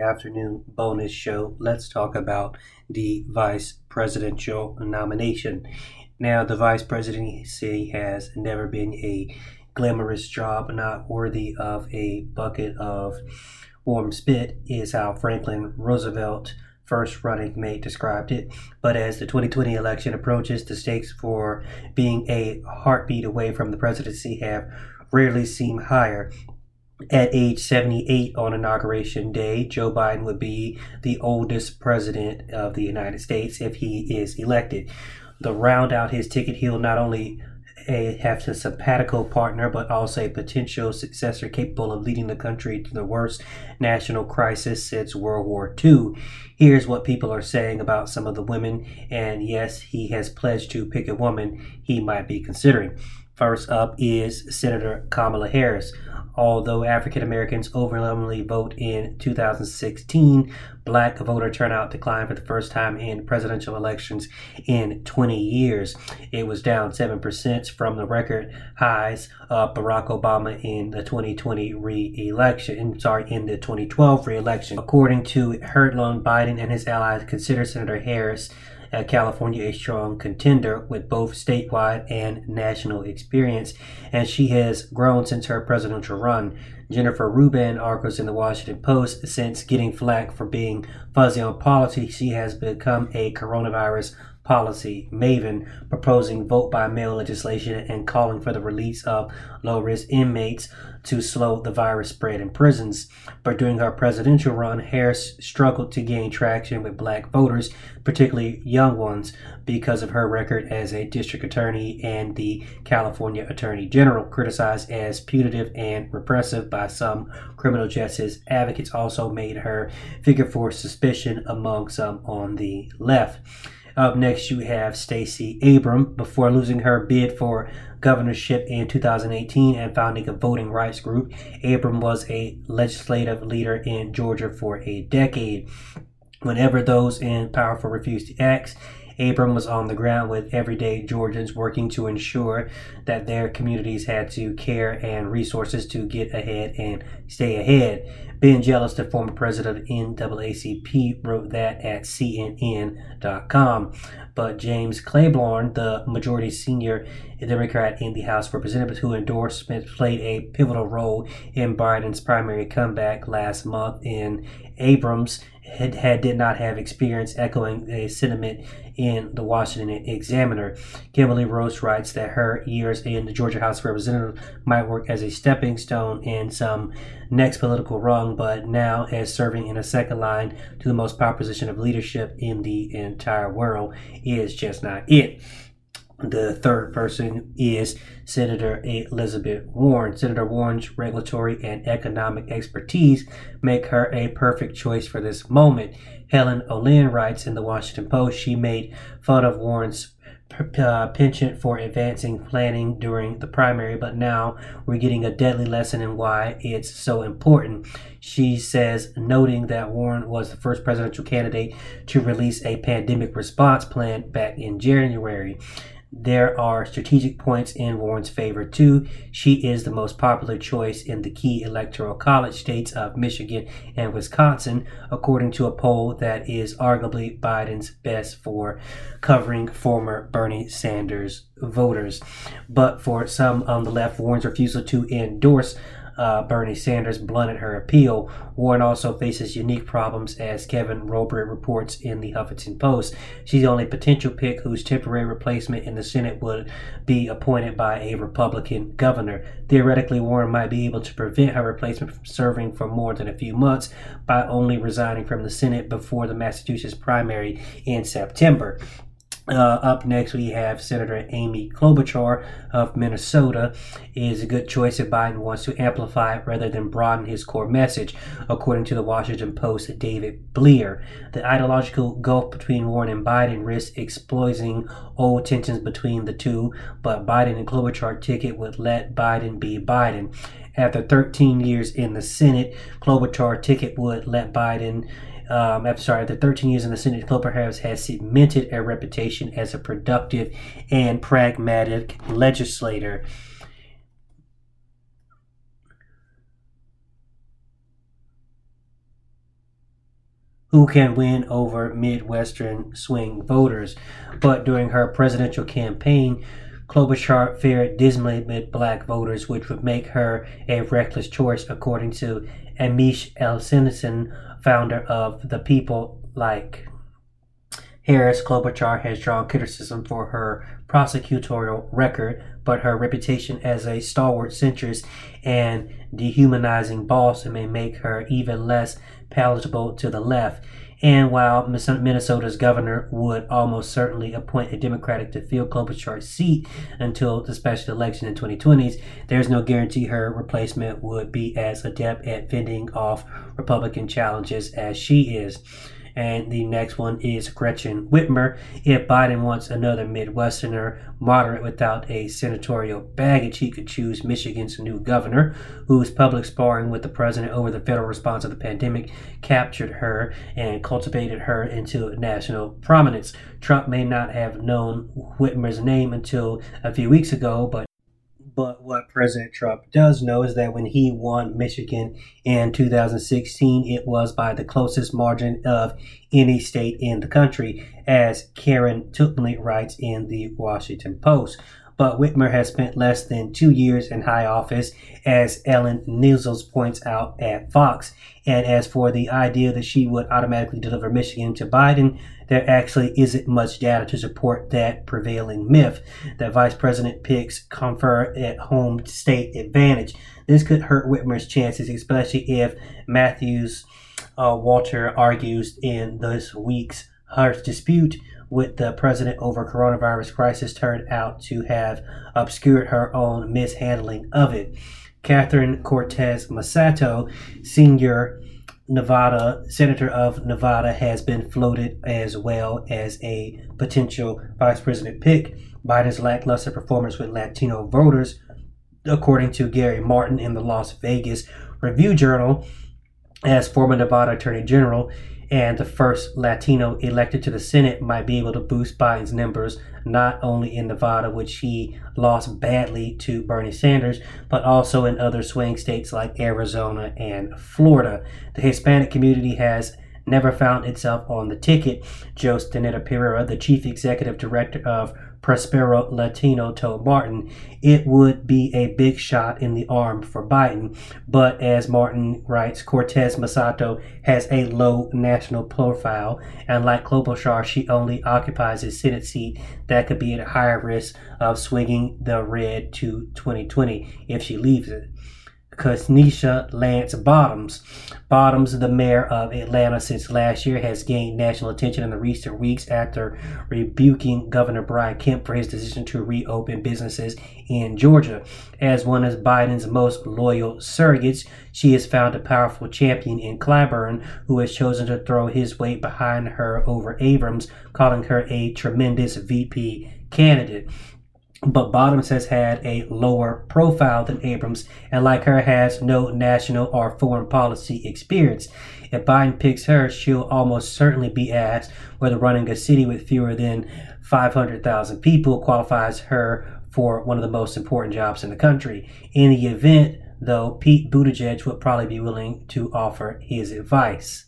afternoon bonus show, let's talk about the vice presidential nomination. Now, the vice presidency has never been a glamorous job, not worthy of a bucket of warm spit, is how Franklin Roosevelt, first running mate, described it. But as the 2020 election approaches, the stakes for being a heartbeat away from the presidency have rarely seemed higher. At age 78 on Inauguration Day, Joe Biden would be the oldest president of the United States if he is elected. To round out his ticket, he'll not only eh, have a sabbatical partner, but also a potential successor capable of leading the country to the worst national crisis since World War II. Here's what people are saying about some of the women, and yes, he has pledged to pick a woman he might be considering. First up is Senator Kamala Harris. Although African Americans overwhelmingly vote in 2016, black voter turnout declined for the first time in presidential elections in 20 years. It was down 7% from the record highs of Barack Obama in the 2020 re-election, sorry, in the 2012 re-election. According to Heartland, Biden and his allies consider Senator Harris uh, California a strong contender with both statewide and national experience, and she has grown since her presidential run. Jennifer Rubin argues in the Washington Post since getting flack for being fuzzy on policy, she has become a coronavirus policy maven, proposing vote by mail legislation and calling for the release of low risk inmates to slow the virus spread in prisons. But during her presidential run, Harris struggled to gain traction with black voters, particularly young ones, because of her record as a district attorney and the California Attorney General, criticized as punitive and repressive by some criminal justice advocates, also made her figure for suspicion among some on the left. Up next, you have Stacey Abrams. Before losing her bid for governorship in 2018 and founding a voting rights group, Abrams was a legislative leader in Georgia for a decade. Whenever those in power refused to act, Abrams was on the ground with everyday Georgians working to ensure that their communities had to care and resources to get ahead and stay ahead. Ben Jealous, the former president of NAACP, wrote that at CNN.com. But James Clyburn, the majority senior Democrat in the House of Representatives who endorsed Smith, played a pivotal role in Biden's primary comeback last month in Abrams had, had did not have experience echoing a sentiment in the Washington Examiner. Kimberly Ross writes that her years in the Georgia House of Representatives might work as a stepping stone in some next political rung, but now as serving in a second line to the most powerful position of leadership in the entire world is just not it. The third person is Senator Elizabeth Warren. Senator Warren's regulatory and economic expertise make her a perfect choice for this moment. Helaine Olen writes in the Washington Post she made fun of Warren's uh, penchant for advancing planning during the primary, but now we're getting a deadly lesson in why it's so important. She says, noting that Warren was the first presidential candidate to release a pandemic response plan back in January. There are strategic points in Warren's favor, too. She is the most popular choice in the key electoral college states of Michigan and Wisconsin, according to a poll that is arguably Biden's best for covering former Bernie Sanders voters. But for some on the left, Warren's refusal to endorse uh, Bernie Sanders blunted her appeal. Warren also faces unique problems, as Kevin Robert reports in the Huffington Post. She's the only potential pick whose temporary replacement in the Senate would be appointed by a Republican governor. Theoretically, Warren might be able to prevent her replacement from serving for more than a few months by only resigning from the Senate before the Massachusetts primary in September. Uh, up next, we have Senator Amy Klobuchar of Minnesota. Is a good choice if Biden wants to amplify rather than broaden his core message, according to the Washington Post. David Byler. The ideological gulf between Warren and Biden risks exploiting old tensions between the two, but Biden and Klobuchar ticket would let Biden be Biden. After 13 years in the Senate, Klobuchar ticket would let Biden um, after sorry, after 13 years in the Senate, Clover has cemented a reputation as a productive and pragmatic legislator. who can win over Midwestern swing voters. But during her presidential campaign, Klobuchar fared dismally with black voters, which would make her a reckless choice, according to Ameche Elsinson, founder of The People Like. Harris Klobuchar has drawn criticism for her prosecutorial record, but her reputation as a stalwart centrist and dehumanizing boss may make her even less palatable to the left. And while Minnesota's governor would almost certainly appoint a Democratic to fill Klobuchar's seat until the special election in 2020s, there's no guarantee her replacement would be as adept at fending off Republican challenges as she is. And the next one is Gretchen Whitmer. If Biden wants another Midwesterner, moderate without a senatorial baggage, he could choose Michigan's new governor, whose public sparring with the president over the federal response to the pandemic captured her and cultivated her into national prominence. Trump may not have known Whitmer's name until a few weeks ago, but but what President Trump does know is that when he won Michigan in 2016, it was by the closest margin of any state in the country, as Karen Tumulty writes in the Washington Post. But Whitmer has spent less than two years in high office, as Ellen Nizzles points out at Fox. And as for the idea that she would automatically deliver Michigan to Biden, there actually isn't much data to support that prevailing myth that vice president picks confer at home state advantage. This could hurt Whitmer's chances, especially if Matthews uh, Walter argues in this week's harsh dispute with the president over coronavirus crisis turned out to have obscured her own mishandling of it. Catherine Cortez Masto, senior Nevada, Senator of Nevada, has been floated as well as a potential vice president pick. Biden's lackluster performance with Latino voters, according to Gary Martin in the Las Vegas Review Journal, as former Nevada Attorney General, and the first Latino elected to the Senate might be able to boost Biden's numbers not only in Nevada, which he lost badly to Bernie Sanders, but also in other swing states like Arizona and Florida. The Hispanic community has never found itself on the ticket. Joe Staneta Pereira, the chief executive director of Prospero Latino told Martin it would be a big shot in the arm for Biden. But as Martin writes, Cortez Masto has a low national profile, and like Klobuchar, she only occupies a Senate seat that could be at a higher risk of swinging the red to 2020 if she leaves it. Keisha Lance Bottoms. Bottoms, the mayor of Atlanta since last year, has gained national attention in the recent weeks after rebuking Governor Brian Kemp for his decision to reopen businesses in Georgia. As one of Biden's most loyal surrogates, she has found a powerful champion in Clyburn who has chosen to throw his weight behind her over Abrams, calling her a tremendous VP candidate but Bottoms has had a lower profile than Abrams, and like her, has no national or foreign policy experience. If Biden picks her, she'll almost certainly be asked whether running a city with fewer than 500,000 people qualifies her for one of the most important jobs in the country. In the event, though, Pete Buttigieg would probably be willing to offer his advice.